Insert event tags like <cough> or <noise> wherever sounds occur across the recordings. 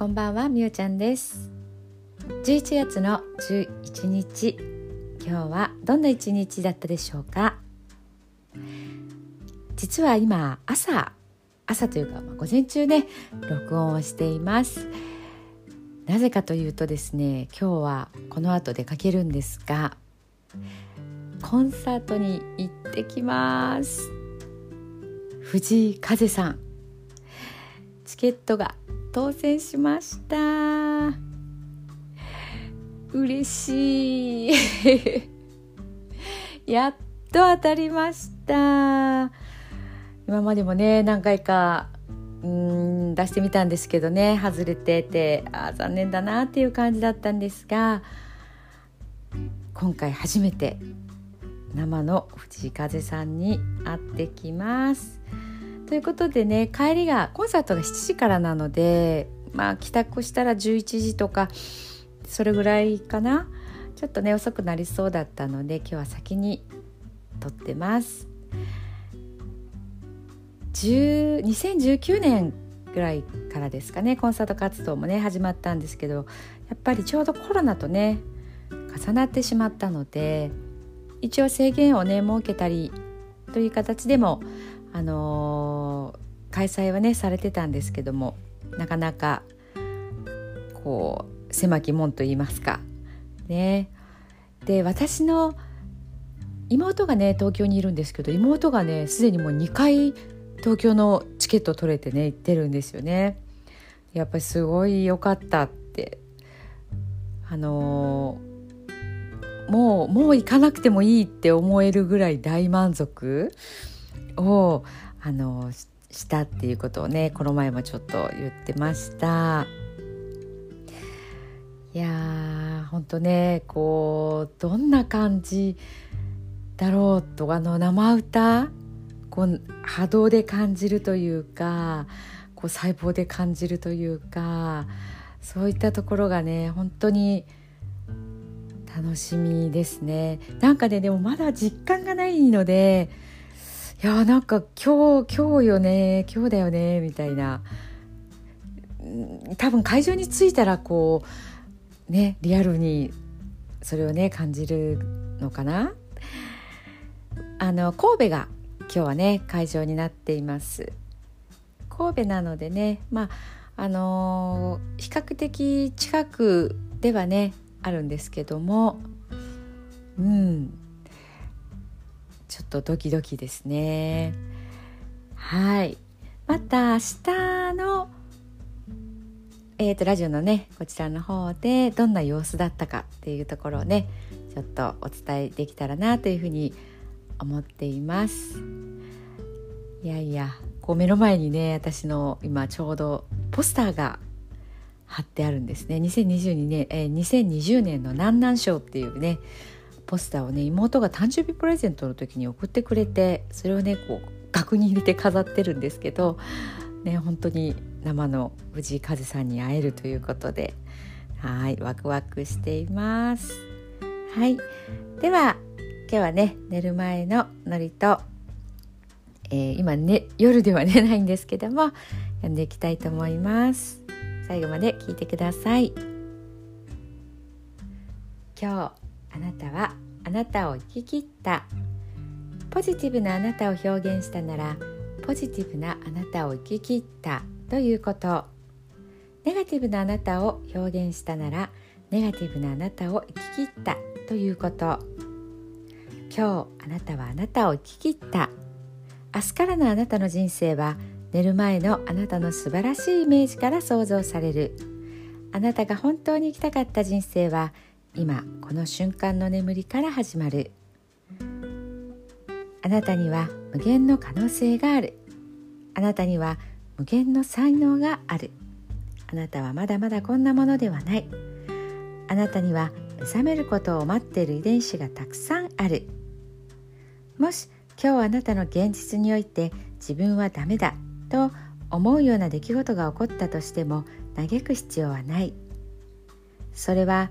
こんばんはみおちゃんです。11月の11日。今日はどんな一日だったでしょうか？実は今朝朝というか、まあ、午前中ね録音をしています。なぜかというとですね今日はこの後出かけるんですがコンサートに行ってきます。藤井風さん。チケットが当選しました。嬉しい。<laughs> やっと当たりました。今までもね何回かうん出してみたんですけどね外れててあ残念だなっていう感じだったんですが今回初めて生の藤井風さんに会ってきます。ということでね帰りがコンサートが7時からなのでまあ帰宅したら11時とかそれぐらいかなちょっとね遅くなりそうだったので今日は先に撮ってます。2019年ぐらいからですかねコンサート活動もね始まったんですけどやっぱりちょうどコロナとね重なってしまったので一応制限をね設けたりという形でもあのー、開催はねされてたんですけどもなかなかこう狭き門と言いますか。ね。で私の妹がね東京にいるんですけど妹がねすでにもう2回東京のチケット取れてね行ってるんですよね。やっぱりすごい良かったって。あのー、もうもう行かなくてもいいって思えるぐらい大満足をあのしたっていうことをねこの前もちょっと言ってました。いやーほんとねこうどんな感じだろうとあの生歌こう波動で感じるというかこう細胞で感じるというかそういったところがね本当に楽しみですね。なんかねでもまだ実感がないのでいやなんか今日今日よね今日だよねみたいな。多分会場に着いたらこうねリアルにそれをね感じるのかな。あの神戸が今日はね会場になっています。神戸なのでねまああのー、比較的近くではねあるんですけども。うん。ちょっとドキドキですね。はい。また明日のえーと、ラジオのねこちらの方でどんな様子だったかっていうところをねちょっとお伝えできたらなというふうに思っています。いやいやこう目の前にね私の今ちょうどポスターが貼ってあるんですね。2022年、えー、2020年の南南賞っていうねポスターをね妹が誕生日プレゼントの時に送ってくれてそれをねこう額に入れて飾ってるんですけどね本当に生の藤井風さんに会えるということではいワクワクしています。はい。では今日はね寝る前のノリと、えー、今ね夜では寝ないんですけども読んでいきたいと思います。最後まで聞いてください。今日あなたはあなたを生き切った。ポジティブなあなたを表現したならポジティブなあなたを生き切った。ということ。ネガティブなあなたを表現したならネガティブなあなたを生き切った。ということ。今日あなたはあなたを生き切った。明日からのあなたの人生は寝る前のあなたの素晴らしいイメージから想像される。あなたが本当に生きたかった人生は今この瞬間の眠りから始まる。あなたには無限の可能性がある。あなたには無限の才能がある。あなたはまだまだこんなものではない。あなたには目覚めることを待っている遺伝子がたくさんある。もし今日あなたの現実において自分はダメだと思うような出来事が起こったとしても嘆く必要はない。それは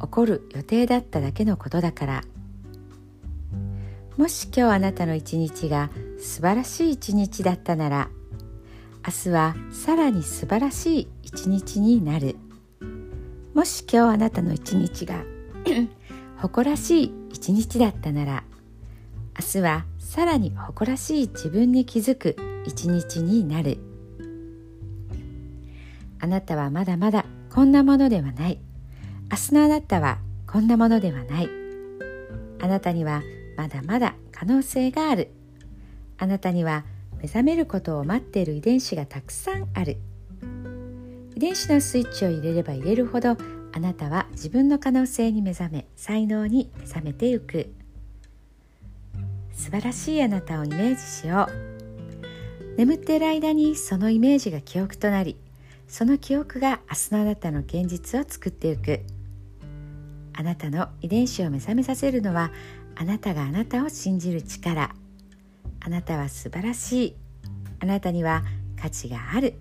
起こる予定だっただけのことだから。もし今日あなたの一日が素晴らしい一日だったなら明日はさらに素晴らしい一日になる。もし今日あなたの一日が <clears throat> 誇らしい一日だったなら明日はさらに誇らしい自分に気づく一日になる。あなたはまだまだこんなものではない。明日のあなたはこんなものではない。あなたにはまだまだ可能性がある。あなたには目覚めることを待っている遺伝子がたくさんある。遺伝子のスイッチを入れれば入れるほどあなたは自分の可能性に目覚め才能に目覚めてゆく。素晴らしいあなたをイメージしよう。眠っている間にそのイメージが記憶となりその記憶が明日のあなたの現実を作っていく。あなたの遺伝子を目覚めさせるのはあなたがあなたを信じる力。あなたは素晴らしい。あなたには価値がある。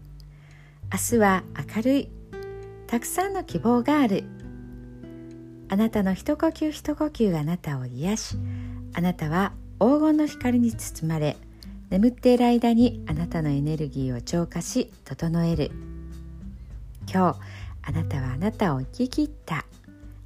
明日は明るい。たくさんの希望がある。あなたの一呼吸一呼吸があなたを癒しあなたは黄金の光に包まれ眠っている間にあなたのエネルギーを浄化し整える。今日あなたはあなたを生き切った。